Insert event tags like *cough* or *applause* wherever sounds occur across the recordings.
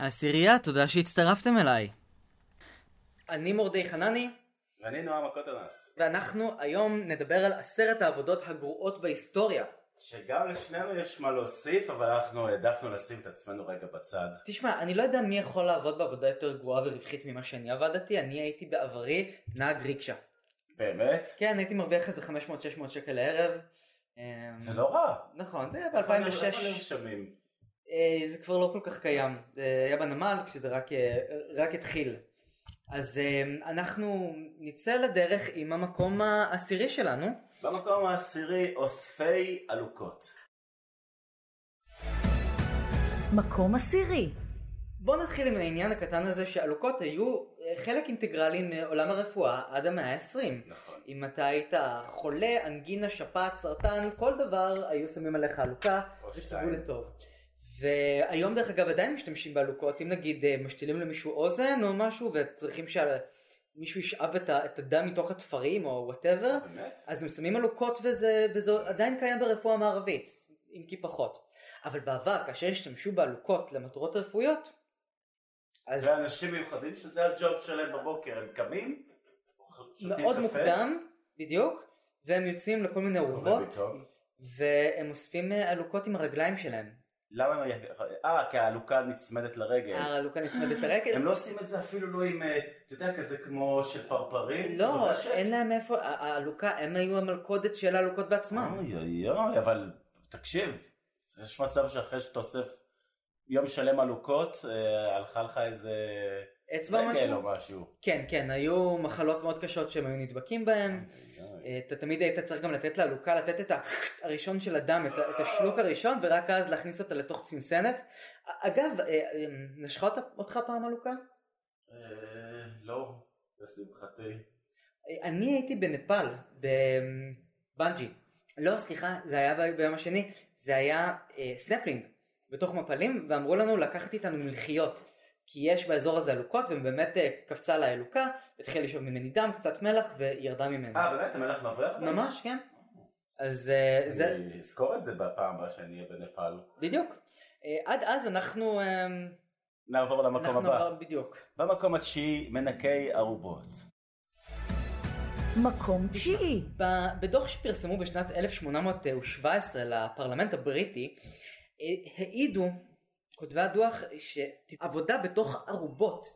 העשירייה, תודה שהצטרפתם אליי. אני מורדי חנני, ואני נועם הקוטרנס. ואנחנו היום נדבר על עשרת העבודות הגרועות בהיסטוריה. שגם לשנינו יש מה להוסיף, אבל אנחנו העדפנו לשים את עצמנו רגע בצד. תשמע, אני לא יודע מי יכול לעבוד בעבודה יותר גרועה ורווחית ממה שאני עבדתי, אני הייתי בעברי נהג ריקשה. באמת? כן, הייתי מרוויח איזה 500-600 שקל לערב. זה לא רע. נכון, זה היה איפה ב-2006. נרשמים? אה, זה כבר לא כל כך קיים, זה היה בנמל כשזה רק, אה, רק התחיל. אז אה, אנחנו נצא לדרך עם המקום העשירי שלנו. במקום העשירי אוספי עלוקות. מקום עשירי. בואו נתחיל עם העניין הקטן הזה שעלוקות היו אה, חלק אינטגרלי מעולם הרפואה עד המאה ה-20. נכון. אם אתה היית חולה, אנגינה, שפעת, סרטן, כל דבר היו שמים עליך עלוקה או וכתבו שתיים. לטוב. והיום דרך אגב עדיין משתמשים בעלוקות, אם נגיד אה, משתילים למישהו אוזן או משהו וצריכים שמישהו ישאב את ה- את הדם מתוך התפרים או וואטאבר? אז הם שמים עלוקות וזה, וזה עדיין קיים ברפואה המערבית, אם כי פחות. אבל בעבר, כאשר השתמשו בעלוקות למטרות רפואיות, אז זה אנשים מיוחדים שזה הג'וב שלהם בבוקר, הם קמים, שותים מאוד קפה, מוקדם, בדיוק, והם יוצאים לכל מיני אורוות. והם אוספים אה, עלוקות עם הרגליים שלהם. למה הם... אה, כי העלוקה נצמדת לרגל. העלוקה נצמדת *laughs* לרגל. הם לא עושים את זה אפילו לא עם, אה, אתה יודע, כזה כמו של פרפרים? לא? אין להם איפה, ה- העלוקה, הם היו המלכודת של העלוקות בעצמם. אוי אוי אוי, אבל תקשיב, יש מצב שאחרי שאתה אוסף יום שלם עלוקות, אה, הלכה לך איזה אצבע או משהו? משהו. כן, כן, היו מחלות מאוד קשות שהם היו נדבקים בהם. אה, אתה תמיד היית צריך גם לתת לעלוקה, לתת את הראשון של הדם, את השלוק הראשון, ורק אז להכניס אותה לתוך צנצנת. אגב, אה, אה, נשכה אותך פעם עלוקה? אה, לא, לשמחתי. אני הייתי בנפאל, בבנג'י. לא, סליחה, זה היה ביום השני, זה היה סנפלינג בתוך מפלים, ואמרו לנו לקחת איתנו מלחיות. כי יש באזור הזה עלוקות, ובאמת אה, קפצה עליי עלוקה, התחילה לשאוב ממני דם, קצת מלח, וירדה ממני. אה, באמת? המלך מבריח? ממש, כן. אז אה, זה, אני אזכור את זה בפעם הבאה שאני אהיה בנפאל. בדיוק. אה, עד אז אנחנו... אה, נעבור למקום אנחנו הבא. עבר- בדיוק. במקום התשיעי, מנקי ערובות. מקום תשיעי. בדוח שפרסמו בשנת 1817 לפרלמנט הבריטי, אה, העידו כותבי הדוח שעבודה בתוך ערובות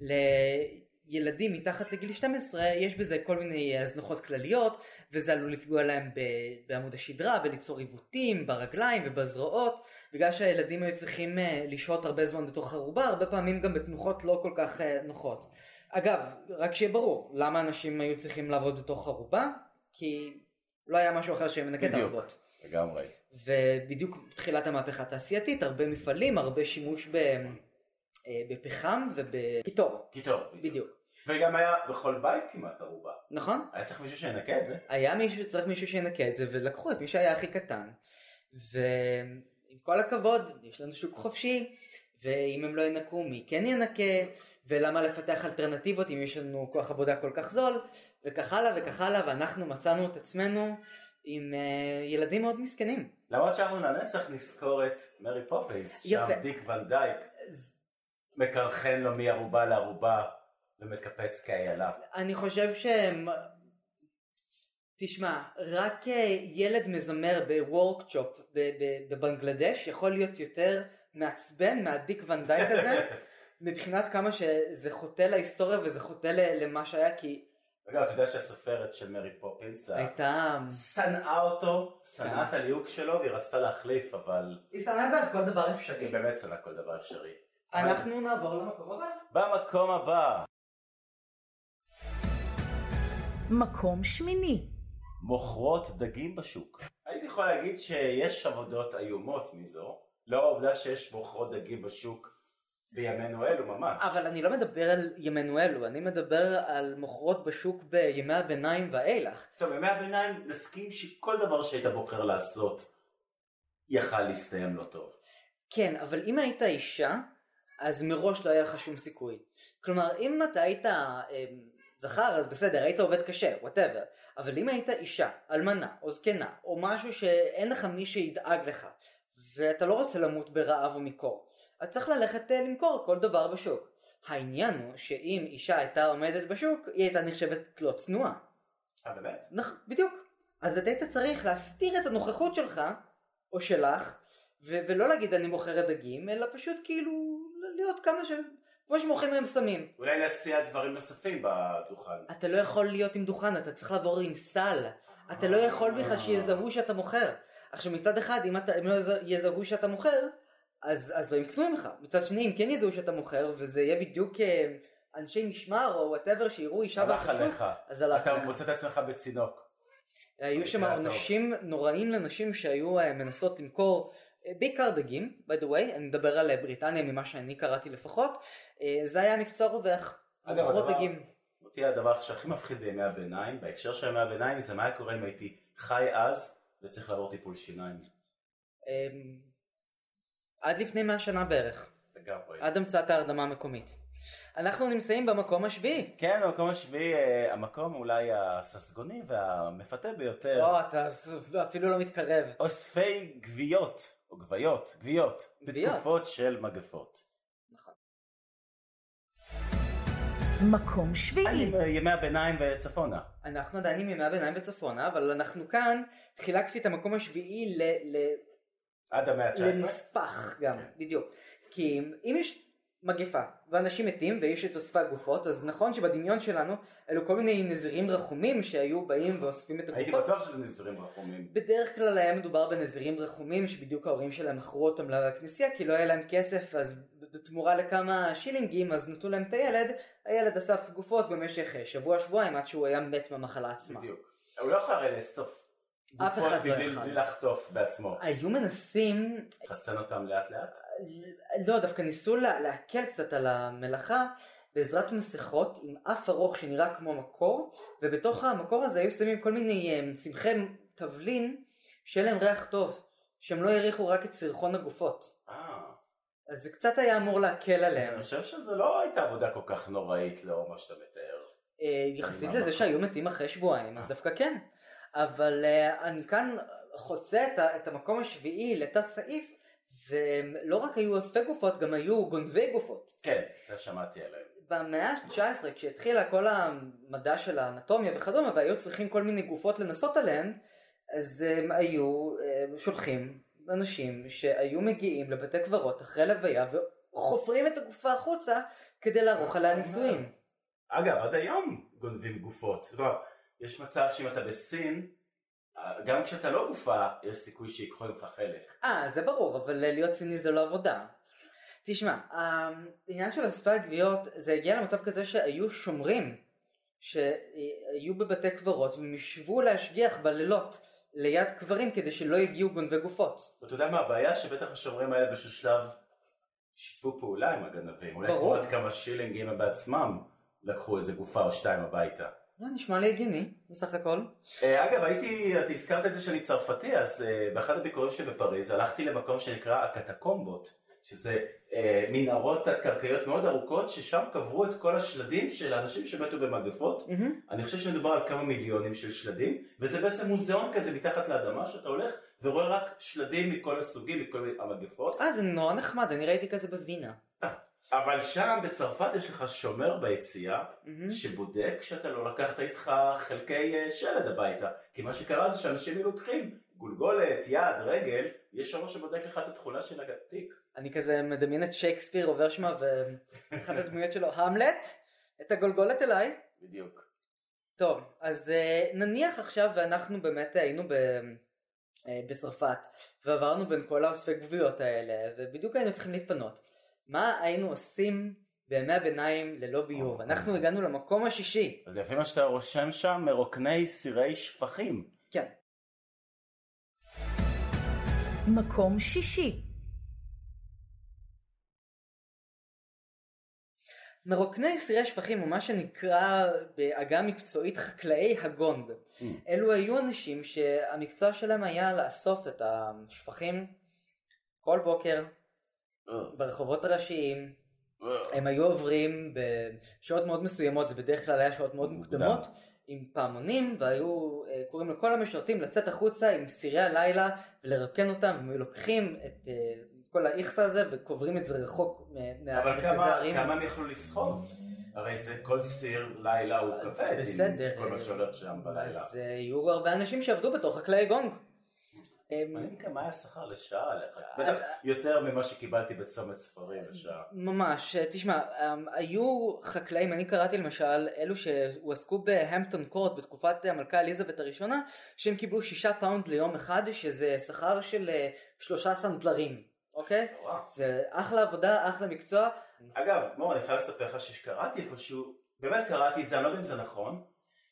לילדים מתחת לגיל 12 יש בזה כל מיני הזנחות כלליות וזה עלול לפגוע להם בעמוד השדרה וליצור עיוותים ברגליים ובזרועות בגלל שהילדים היו צריכים אה, לשהות הרבה זמן בתוך ערובה הרבה פעמים גם בתנוחות לא כל כך אה, נוחות. אגב רק שיהיה ברור למה אנשים היו צריכים לעבוד בתוך ערובה כי לא היה משהו אחר שמנקה את בדיוק. לגמרי. ובדיוק בתחילת המהפכה התעשייתית הרבה מפעלים הרבה שימוש ב, אה, בפחם ובקיטור קיטור. בדיוק וגם היה בכל בית כמעט ערובה. נכון היה צריך מישהו שינקה את זה. היה מישהו צריך מישהו שינקה את זה ולקחו את מי שהיה הכי קטן ועם כל הכבוד יש לנו שוק חופשי ואם הם לא ינקו מי כן ינקה ולמה לפתח אלטרנטיבות אם יש לנו כוח עבודה כל כך זול וכך הלאה וכך הלאה ואנחנו מצאנו את עצמנו עם אה, ילדים מאוד מסכנים. למרות שאנחנו לנצח נזכור את מרי פופינס, שם. דיק ון דייק מקרחן לו מערובה לערובה ומקפץ כאיילה. אני חושב שהם... תשמע, רק אה, ילד מזמר בוורקצ'ופ בבנגלדש יכול להיות יותר מעצבן מהדיק ונדייק הזה *laughs* מבחינת כמה שזה חוטא להיסטוריה וזה חוטא למה שהיה כי אגב, אתה יודע שהסופרת של מרי פופינס הייתה... שנאה אותו, שנאה את הליהוק שלו והיא רצתה להחליף, אבל היא שנאה בעד כל דבר היא אפשרי. באמת שנאה כל דבר אפשרי. אנחנו נעבור למקום הבא. במקום הבא, מקום שמיני. מוכרות דגים בשוק. הייתי יכול להגיד שיש עבודות איומות מזו, לאור העובדה שיש מוכרות דגים בשוק בימינו אלו ממש. אבל אני לא מדבר על ימינו אלו, אני מדבר על מוכרות בשוק בימי הביניים ואילך. טוב, בימי הביניים נסכים שכל דבר שהיית בוחר לעשות יכל להסתיים לא טוב. כן, אבל אם היית אישה, אז מראש לא היה לך שום סיכוי. כלומר, אם אתה היית אה, זכר, אז בסדר, היית עובד קשה, whatever. אבל אם היית אישה, אלמנה, או זקנה, או משהו שאין לך מי שידאג לך, ואתה לא רוצה למות ברעב או מקור, אז צריך ללכת אה, למכור כל דבר בשוק. העניין הוא שאם אישה הייתה עומדת בשוק, היא הייתה נחשבת לא צנועה. אה, באמת? נכ... בדיוק. אז אתה היית צריך להסתיר את הנוכחות שלך, או שלך, ו- ולא להגיד אני מוכרת דגים, אלא פשוט כאילו להיות כמה ש... כמו שמוכרים היום סמים. אולי להציע דברים נוספים בדוכן. אתה לא יכול להיות עם דוכן, אתה צריך לעבור עם סל. אתה לא יכול בכלל שיזהו שאתה מוכר. עכשיו מצד אחד, אם, אתה, אם לא יז- יזהו שאתה מוכר, אז, אז לא יקנו ממך. מצד שני, אם כן יזהו שאתה מוכר, וזה יהיה בדיוק אה, אנשי משמר או whatever שיראו אישה בשוק. אז הלך אתה עליך. מוצא את עצמך בצינוק. היו שם. עונשים נוראים לנשים שהיו אה, מנסות למכור אה, בעיקר דגים, by the way, אני מדבר על בריטניה ממה שאני קראתי לפחות, זה היה מקצוע רווח, הדבר- דגים. אותי הדבר שהכי מפחיד בימי הביניים, בהקשר של ימי הביניים, זה מה היה קורה אם הייתי חי אז וצריך לעבור טיפול שיניים. אה, עד לפני 100 שנה בערך, לגמרי. עד המצאת ההרדמה המקומית. אנחנו נמצאים במקום השביעי. כן, המקום השביעי, אה, המקום אולי הססגוני והמפתה ביותר. או, אתה אפילו לא מתקרב. אוספי גוויות, או גוויות, גוויות, גוויות. בתקופות של מגפות. מקום שביעי. אני ימי הביניים וצפונה. אנחנו עדיין עם ימי הביניים וצפונה, אבל אנחנו כאן, חילקתי את המקום השביעי ל... ל... עד המאה ה-19. לנספח גם, כן. בדיוק. כי אם יש מגפה ואנשים מתים ויש את אוספי הגופות, אז נכון שבדמיון שלנו אלו כל מיני נזירים רחומים שהיו באים ואוספים את הייתי הגופות. בטוח שזה נזרים רחומים. בדרך כלל היה מדובר בנזירים רחומים שבדיוק ההורים שלהם מכרו אותם לכנסייה כי לא היה להם כסף אז בתמורה לכמה שילינגים אז נתנו להם את הילד, הילד אסף גופות במשך אה, שבוע שבועיים עד שהוא היה מת מהמחלה עצמה. בדיוק. הוא לא יכול הרי לאסוף אף אחד לא יכול. בלי לחטוף בעצמו. היו מנסים לחסן אותם לאט לאט? לא, דווקא ניסו לה, להקל קצת על המלאכה בעזרת מסכות עם אף ארוך שנראה כמו מקור, ובתוך המקור הזה היו שמים כל מיני אה, צמחי תבלין שיהיה להם ריח טוב, שהם לא יריחו רק את סרחון הגופות. אה. אז זה קצת היה אמור להקל עליהם. אני חושב שזה לא הייתה עבודה כל כך נוראית לאור מה שאתה מתאר. אה, יחסית לזה. שהיו מתים אחרי שבועיים, אז דווקא כן. אבל אה, אני כאן חוצה את, המקום השביעי לתת סעיף, ולא רק היו אוספי גופות, גם היו גונבי גופות. כן, זה שמעתי עליהם. במאה ה-19 כשהתחילה כל המדע של האנטומיה וכדומה והיו צריכים כל מיני גופות לנסות עליהן אז הם היו אה, שולחים אנשים שהיו מגיעים לבתי קברות אחרי לוויה וחופרים את הגופה החוצה כדי לערוך עליה ניסויים. אגב, עד היום גונבים גופות. יש מצב שאם אתה בסין, אה, גם כשאתה לא גופה, יש סיכוי שיקחו ממך חלק. אה זה ברור אבל להיות ציני זה לא עבודה. תשמע העניין של אספי הגוויות זה הגיע למצב כזה שהיו שומרים שהיו בבתי קברות והם ישבו להשגיח בלילות ליד קברים כדי שלא יגיעו גונבי גופות. ואתה יודע מה הבעיה? שבטח השומרים האלה באיזשהו שלב שיתפו פעולה עם הגנבים. אולי ברור. תמורת כמה שילינגים בעצמם לקחו איזה גופה או שתיים הביתה. זה נשמע לי הגיוני בסך הכל. אה, אגב, הייתי, את הזכרת את זה שאני צרפתי, אז אה, באחד הביקורים שלי בפריז הלכתי למקום שנקרא הקטקומבות, שזה אה, מנהרות תת-קרקעיות מאוד ארוכות, ששם קברו את כל השלדים של האנשים שמתו במגפות. אני חושב שמדובר על כמה מיליונים של שלדים, וזה בעצם מוזיאון כזה מתחת לאדמה, שאתה הולך ורואה רק שלדים מכל הסוגים, מכל המגפות. אה זה נורא נחמד אני ראיתי כזה בווינה. אבל שם בצרפת יש לך שומר ביציאה, מהמם. שבודק שאתה לא לקחת איתך חלקי אה, שלד הביתה. כי מה שקרה זה שאנשים לוקחים גולגולת, יד, רגל, יש שומר שבודק לך את התכולה של התיק. אני כזה מדמיין את שייקספיר עובר שמה ואחת הדמויות שלו המלט את הגולגולת אליי. בדיוק. טוב, אז uh, נניח עכשיו ואנחנו באמת היינו ב, בצרפת ועברנו בין כל האוספי גבויות האלה ובדיוק היינו צריכים להתפנות. מה היינו עושים בימי הביניים ללא ביוב? או, אנחנו הגענו למקום השישי. אז לפי מה שאתה רושם שם, מרוקני סירי שפכים. כן. מקום שישי. מרוקני סירי שפכים הוא מה שנקרא בעגה מקצועית חקלאי הגונג. אלו היו אנשים שהמקצוע שלהם היה לאסוף את השפכים כל בוקר ברחובות הראשיים. הם היו עוברים בשעות מאוד מסוימות, זה בדרך כלל היה שעות מאוד. מוקדמות, עם פעמונים, והיו אה, קוראים לכל המשרתים לצאת החוצה עם סירי הלילה ולרקן אותם, והם היו לוקחים את אה, כל האיכסה הזה וקוברים את זה רחוק מ- אבל מהמרכזי כמה הערים. כמה הם יכלו לסחוב? הרי זה כל סיר לילה הוא כבד, בסדר. עם כל מה שהולך שם בלילה. אז אה, יהיו הרבה אנשים שעבדו בתוך חקלאי גונג. אה, מעניין כמה היה השכר לשעה עליך, בטח יותר ממה שקיבלתי בצומת ספרים לשעה. ממש, אה, תשמע, אה, היו חקלאים, אני קראתי למשל, אלו שהועסקו בהמפטון קורט בתקופת המלכה אליזבת הראשונה, שהם קיבלו שישה פאונד ליום אחד, שזה שכר של אה, שלושה סנדלרים, אוקיי? זה אחלה עבודה, אחלה מקצוע. אגב, מור, אני חייב לספר לך שקראתי איפשהו, באמת קראתי את זה, אני לא יודע אם זה נכון,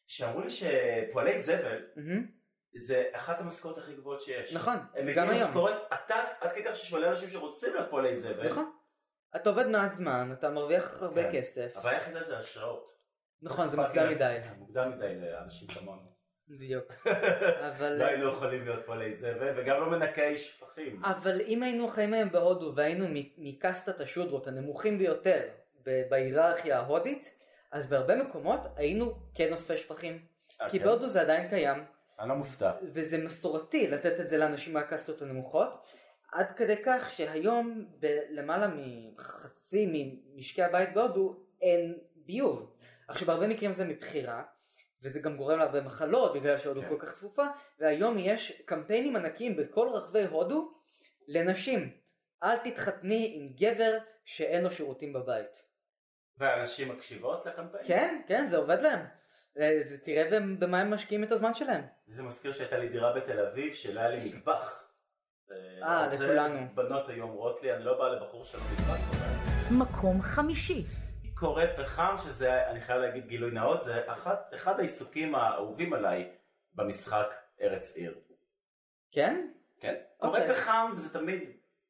שאמרו לי שפועלי זבל. זה אחת המשכורות הכי גבוהות שיש. נכון, הם גם מגיעים היום. למשכורת עתק, עד כדי כך שיש מלא אנשים שרוצים להיות פועלי זבל. נכון. אתה עובד מעט זמן, אתה מרוויח הרבה כן. כסף. הבעיה היחידה זה השעות. נכון, זה מוקדם מדי. להגיד, מוקדם מדי לאנשים כמונו. בדיוק. *laughs* אבל... לא היינו יכולים להיות פועלי זבל, וגם לא מנקי שפכים. אבל אם היינו חיים היום בהודו והיינו מקסטת השודרות הנמוכים ביותר בהיררכיה ההודית, אז בהרבה מקומות היינו כן אוספי שפכים. אה, כי כן? בהודו זה עדיין קיים, אני לא מופתע. וזה מסורתי לתת את זה לאנשים מהקסטות הנמוכות, עד כדי כך שהיום בלמעלה מחצי ממשקי הבית בהודו אין ביוב. עכשיו בהרבה מקרים זה מבחירה, וזה גם גורם להרבה מחלות בגלל שהודו כן. כל כך צפופה, והיום יש קמפיינים ענקיים בכל רחבי הודו לנשים. אל תתחתני עם גבר שאין לו שירותים בבית. והנשים מקשיבות לקמפיין? כן, כן, זה עובד להם. אה, זה, תראה במ- במה הם משקיעים את הזמן שלהם. זה מזכיר שהייתה לי דירה בתל אביב שלא היה לי מטבח. אה, זה לכולנו. בנות היו אומרות לי, אני לא בא לבחור שלו מטבח. מקום חמישי. קורא פחם, שזה, אני חייב להגיד גילוי נאות, זה אחד, אחד העיסוקים האהובים עליי במשחק ארץ עיר. כן? כן? קורא אוקיי. פחם זה תמיד,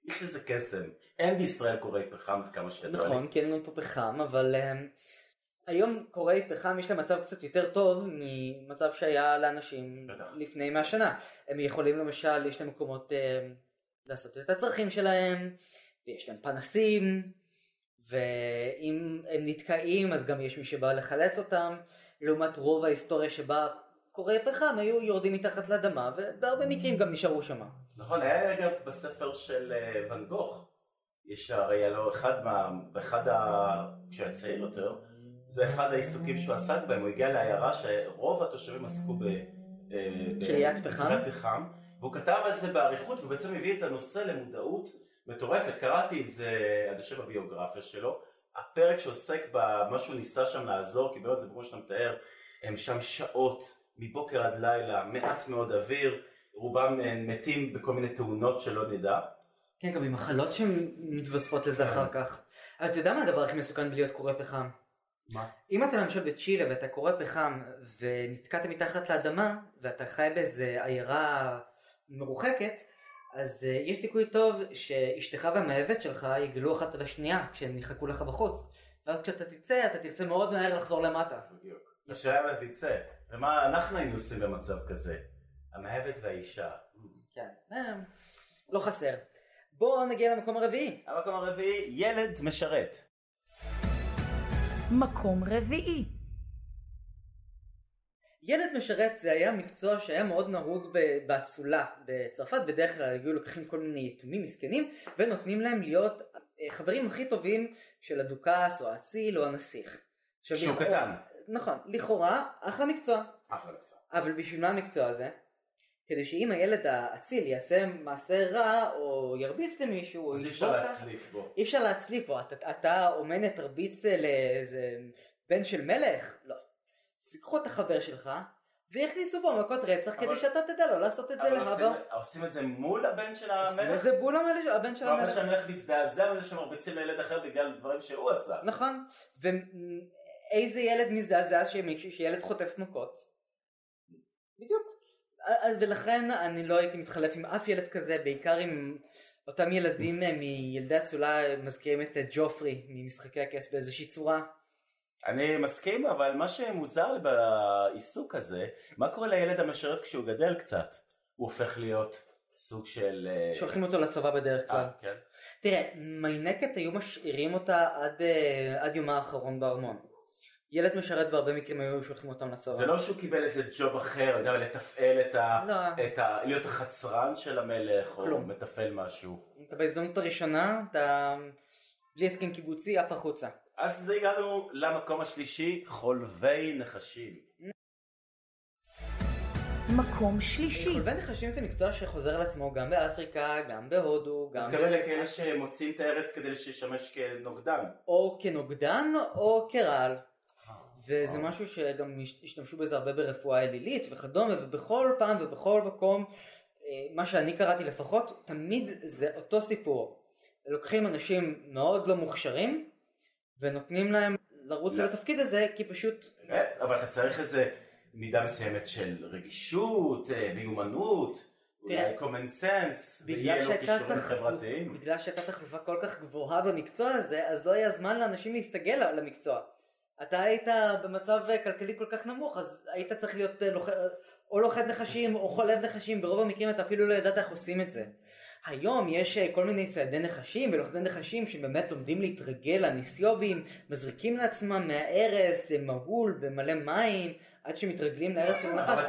יש לזה קסם. אין בישראל קוראי פחם עד כמה שידוע לי. נכון, כי אין לנו פה פחם, אבל um, היום קוראי פחם יש להם מצב קצת יותר טוב ממצב שהיה לאנשים בטח. לפני 100 שנה. הם יכולים למשל, יש להם מקומות um, לעשות את הצרכים שלהם, ויש להם פנסים, ואם הם נתקעים אז גם יש מי שבא לחלץ אותם, לעומת רוב ההיסטוריה שבה קוראי פחם היו יורדים מתחת לאדמה, ובהרבה מקרים גם נשארו שם. נכון, היה אגב בספר של אה, ואן גוך, יש הרי היה לו אחד מה... באחד ה... כשהוא היה צעיר יותר, זה אחד העיסוקים שהוא עסק בהם, הוא הגיע לעיירה שרוב התושבים עסקו ב... אה, פחם? פחם, והוא כתב על זה באריכות, והוא בעצם הביא את הנושא למודעות מטורפת, קראתי את זה, אני חושב בביוגרפיה שלו, הפרק שעוסק במה שהוא ניסה שם לעזור, כי באמת זה כמו שאתה מתאר, הם שם שעות, מבוקר עד לילה, מעט מאוד אוויר, רובם אה, מתים בכל מיני תאונות שלא נדע. כן, גם עם מחלות שמתווספות לזה אחר כך. אבל אתה יודע מה הדבר הכי מסוכן בלהיות קורא פחם? מה? אם אתה למשל בצ'ילה ואתה קורא פחם ונתקעת מתחת לאדמה ואתה חי באיזה עיירה מרוחקת, אז uh, יש סיכוי טוב שאשתך והמאהבת שלך יגלו אחת על השנייה כשהם יחכו לך בחוץ. ואז כשאתה תצא, אתה תרצה מאוד מהר לחזור למטה. בדיוק. השאלה אם תצא, ומה אנחנו היינו עושים במצב כזה? המאהבת והאישה. כן, אה, לא חסר. בואו נגיע למקום הרביעי. המקום הרביעי, ילד משרת. מקום רביעי. ילד משרת זה היה מקצוע שהיה מאוד נהוג ב- באצולה בצרפת, בדרך כלל היו לוקחים כל מיני יתומים מסכנים ונותנים להם להיות אה, חברים הכי טובים של הדוכס או האציל או הנסיך. שהוא לכאורה- קטן. נכון, לכאורה אחלה מקצוע, אחלה מקצוע. אבל בשביל מה המקצוע הזה? כדי שאם הילד האציל יעשה מעשה רע או ירביץ למישהו או אז אי אפשר להצליף בו. אי אפשר להצליף בו, אתה, אתה אומן תרביץ לאיזה בן של מלך? לא. אז ייקחו את החבר שלך ויכניסו בו מכות רצח אבל- כדי שאתה תדע לא לעשות את זה אבל עושים- להבא. עושים את זה מול הבן של עושים את המלך? זה בול המלך, הבן של והבן המלך. של המלך מזדעזע מזה שמרביצים לילד אחר בגלל דברים שהוא עשה. נכון. ואיזה ילד מזדעזע שילד חוטף מכות? בדיוק. אז ולכן אני לא הייתי מתחלף עם אף ילד כזה, בעיקר עם אותם ילדים אה, מילדי אצולה מזכירים את אה, ג'ופרי ממשחקי הכס באיזושהי צורה. אני מסכים, אבל מה שמוזר לי בעיסוק הזה, מה קורה לילד המשרת כשהוא גדל קצת? הוא הופך להיות סוג של... אה, שולחים אותו לצבא בדרך כלל. כן. תראה, מיינקת היו משאירים אותה עד, עד יומה האחרון בארמון. ילד משרת בהרבה מקרים היו שולחים אותם לצבא. זה לא שהוא קיבל איזה ג'וב אחר, גם לתפעל את ה... לא. את ה... להיות החצרן של המלך, או כלום. מתפעל משהו. אתה בהזדמנות הראשונה, אתה בלי הסכם קיבוצי, עף החוצה. אז הגענו למקום השלישי, חולבי נחשים. מקום שלישי. חולבי נחשים זה מקצוע שחוזר על עצמו גם באפריקה, גם בהודו, גם מתכוון לכאלה שמוצאים את ההרס כדי שישמש כנוגדן. או כנוגדן או כרעל. וזה. משהו שגם הש- השתמשו בזה הרבה ברפואה אלילית וכדומה, ובכל פעם ובכל מקום, אה, מה שאני קראתי לפחות, תמיד זה אותו סיפור. לוקחים אנשים מאוד לא מוכשרים, ונותנים להם לרוץ לא. על התפקיד הזה, כי פשוט, באמת, אבל אתה צריך איזה מידה מסוימת של רגישות, אה, מיומנות, אולי common sense, ויהיה לו כישורים חברתיים. בגלל שהייתה תחלופה כל כך גבוהה במקצוע הזה, אז לא היה זמן לאנשים להסתגל למקצוע. אתה היית במצב כלכלי כל כך נמוך, אז היית צריך להיות אה, לוח... או לוכד נחשים או חולב נחשים, ברוב המקרים אתה אפילו לא ידעת איך עושים את זה. היום יש אה, כל מיני ציידי נחשים ולוכדי נחשים שבאמת לומדים להתרגל לניסיובים, מזריקים לעצמם מהארס מהול במלא מים, עד שמתרגלים להרס של הנחש. אבל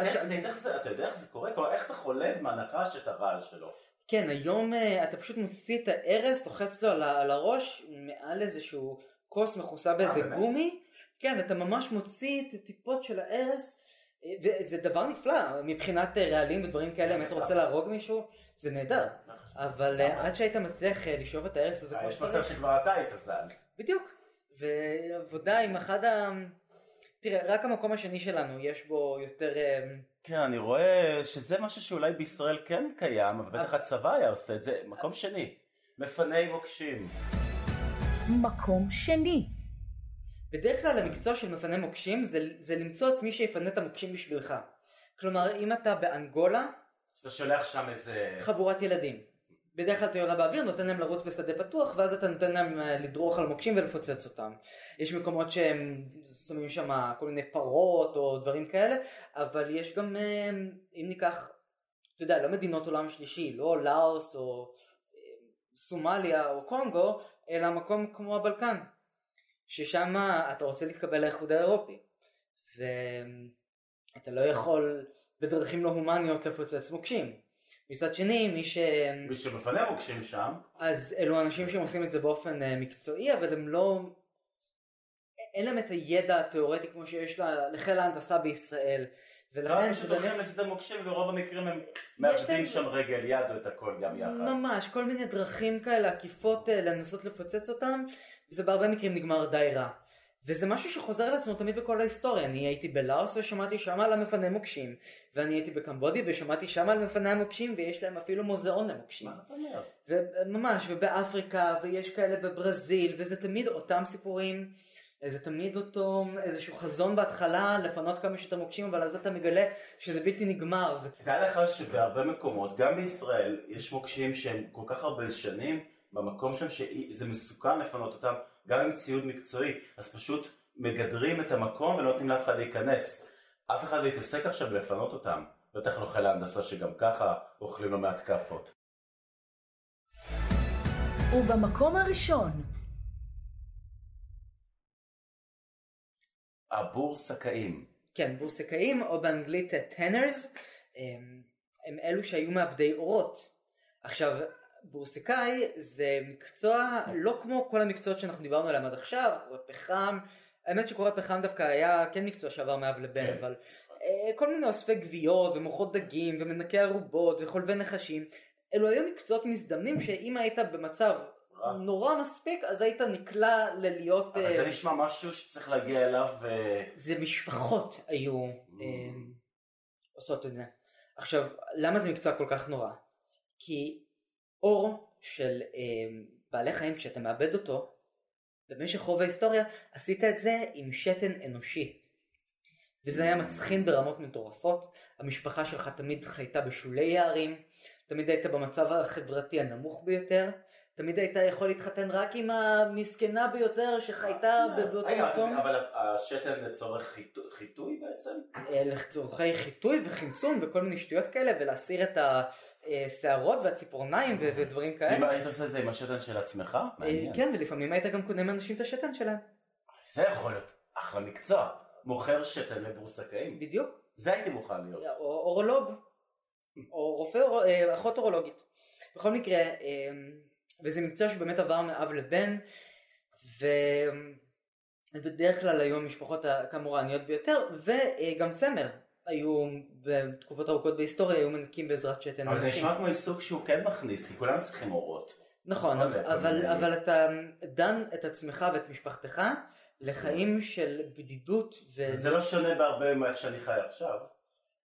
אתה יודע איך זה קורה? איך אתה חולב מהנחש את הרעל שלו? כן, היום אה, אתה פשוט מוציא את הארס, לוחץ לו על, הראש, מעל איזשהו כוס מכוסה באיזה? גומי. כן, אתה ממש מוציא את הטיפות של הארס, אה, וזה דבר נפלא מבחינת רעלים ודברים כאלה, אם אתה רוצה להרוג מישהו, זה נהדר. אבל אה? עד שהיית מצליח אה, לשאוב את הארס הזה כמו יש מצב שצריך, שכבר אתה היית זן. בדיוק. ועבודה עם אחד ה... תראה, רק המקום השני שלנו, יש בו יותר... אה, כן, אני רואה שזה משהו שאולי בישראל כן קיים, אבל בטח הצבא היה עושה את זה. מקום שני, מפני מוקשים. מקום שני. בדרך כלל המקצוע של מפנה מוקשים זה, זה למצוא את מי שיפנה את המוקשים בשבילך. כלומר, אם אתה באנגולה, אז אתה שולח שם איזה... חבורת ילדים. בדרך כלל אתה יורה באוויר, נותן להם לרוץ בשדה פתוח, ואז אתה נותן להם אה, לדרוך על מוקשים ולפוצץ אותם. יש מקומות שהם שמים שם כל מיני פרות או דברים כאלה, אבל יש גם, אה, אם ניקח, אתה יודע, לא מדינות עולם שלישי, לא לאוס או אה, סומליה או קונגו, אלא מקום כמו הבלקן, ששם אתה רוצה להתקבל לאיחוד האירופי, ואתה לא יכול בדרכים לא הומניות לפוצץ מוקשים. מצד שני, מי ש... מי שמפנה מוקשים שם, אז אלו אנשים שהם עושים את זה באופן אה, מקצועי, אבל הם לא... אין להם את הידע התיאורטי כמו שיש לה- לחיל ההנדסה בישראל. ולכן רק זה הולכים באמת לשדה מוקשים וברוב המקרים הם מאבדים שם רגל יד או את הכל גם יחד. ממש כל מיני דרכים כאלה עקיפות אה, לנסות לפוצץ אותם, זה בהרבה מקרים נגמר די רע. וזה משהו שחוזר על עצמו תמיד בכל ההיסטוריה. אני הייתי בלאוס ושמעתי שם על המפנה מוקשים, ואני הייתי בקמבודי ושמעתי שם על מפנה המוקשים, ויש להם אפילו מוזיאון למוקשים. מה אתה אומר? וממש, ובאפריקה, ויש כאלה בברזיל, וזה תמיד אותם סיפורים, זה תמיד אותו איזשהו חזון בהתחלה, לפנות כמה שיותר מוקשים, אבל אז אתה מגלה שזה בלתי נגמר. תדע לך שבהרבה מקומות, גם בישראל, יש מוקשים שהם כל כך הרבה שנים במקום שם שזה מסוכן לפנות אותם, גם עם ציוד מקצועי, אז פשוט מגדרים את המקום ולא נותנים לאף אחד להיכנס. אף אחד לא יתעסק עכשיו בלפנות אותם. בטח לא חיל ההנדסה שגם ככה אוכלים לא מעט כאפות. ובמקום הראשון, הבורסקאים. כן, בורסקאים, או באנגלית טנרס, הם, הם אלו שהיו מעבדי אורות. עכשיו, בורסקאי זה מקצוע לא כמו כל המקצועות שאנחנו דיברנו עליהם עד עכשיו, פחם, האמת שקורא פחם דווקא היה כן מקצוע שעבר מאב לבן, כן. אבל אה, כל מיני אוספי גוויות ומוחות דגים ומנקי ערובות וחולבי נחשים, אלו היו מקצועות מזדמנים שאם היית במצב. נורא מספיק, אז היית נקלע ללהיות... אבל אה, זה נשמע משהו שצריך להגיע אליו אה, זה משפחות היו אה, עושות את זה. עכשיו, למה זה מקצוע כל כך נורא? כי אור של אה, בעלי חיים, כשאתה מאבד אותו, במשך רוב ההיסטוריה, עשית את זה עם שתן אנושי. וזה היה מצחין ברמות מטורפות, המשפחה שלך תמיד חייתה בשולי הערים, תמיד היית במצב החברתי הנמוך ביותר, תמיד היית יכול להתחתן רק עם המסכנה ביותר שחייתה באותו רגע, מקום. אבל השתן לצורך חיטו- חיטוי בעצם? אה, לצורכי חיטוי וחמצון וכל מיני שטויות כאלה ולהסיר את השערות והציפורניים ו- ודברים אם כאלה. היית עושה את זה עם השתן של עצמך? אה, מעניין. כן ולפעמים היית גם קונה מאנשים את השתן שלהם. זה יכול להיות אחלה מקצוע. מוכר שתן לבורסקאים. בדיוק. זה הייתי מוכן להיות. או אורולוג, או רופא, אה, אחות אורולוגית. בכל מקרה, אה, וזה מקצוע שבאמת עבר מאב לבן, ובדרך כלל היו המשפחות ה- כאמור העניות ביותר, וגם צמר. היו בתקופות ארוכות בהיסטוריה היו מנקים בעזרת שתן. אבל זה. נשמע כמו עיסוק שהוא כן מכניס, כי כולם צריכים אורות. נכון, אבל- אבל, אבל, אתה דן את עצמך ואת משפחתך לחיים של בדידות. ו... זה לא שונה בהרבה מאיך שאני חי עכשיו.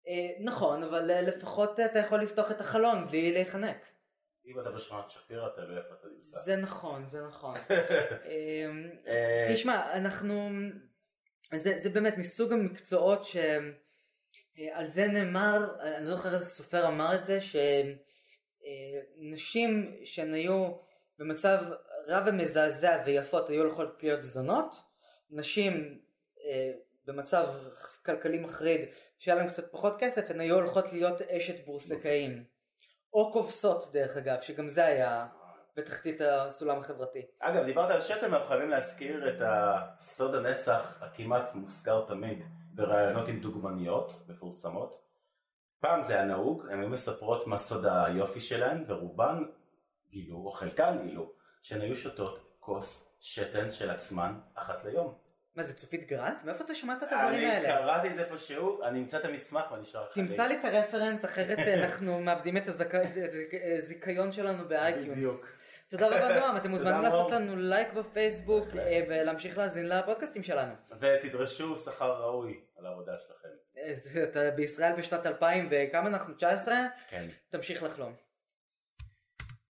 אה, נכון, אבל אה, לפחות אתה יכול לפתוח את החלון בלי להיחנק. אם אתה בשכונת שפירא, תלוי איפה אתה נמצא. זה נכון, זה נכון. *laughs* אמ, אה, תשמע, אנחנו... זה, זה באמת מסוג המקצועות שעל זה נאמר, אני לא זוכר איזה סופר אמר את זה, שנשים שהן היו במצב רע ומזעזע ויפות היו יכולות להיות זונות, נשים אה, במצב כלכלי מחריד שהיה להם קצת פחות כסף, הן היו הולכות להיות אשת בורסקאים. או כובסות דרך אגב, שגם זה היה בתחתית הסולם החברתי. אגב, דיברת על שתן, אנחנו חייבים להזכיר את הסוד הנצח הכמעט מוזכר תמיד בראיונות עם דוגמניות מפורסמות. פעם זה היה נהוג, הן היו מספרות מה סוד היופי שלהן, ורובן גילו, או חלקן גילו, שהן היו שותות כוס שתן של עצמן אחת ליום. מה זה צופית גרנט? מאיפה אתה שמעת את הדברים אני האלה? קראתי את זה איפשהו, אני אמצא את המסמך ואני אשאר לך. תמצא לי את הרפרנס אחרת אה, אנחנו מאבדים את הזיכיון שלנו ב iTunes. בדיוק. תודה רבה *laughs* נועם, אתם מוזמנים לעשות. לנו לייק בפייסבוק. אה, ולהמשיך להאזין לפודקאסטים שלנו. ותדרשו שכר ראוי על העבודה שלכם. אה, בישראל בשנת 2000 וכמה אנחנו? 19? כן. תמשיך לחלום.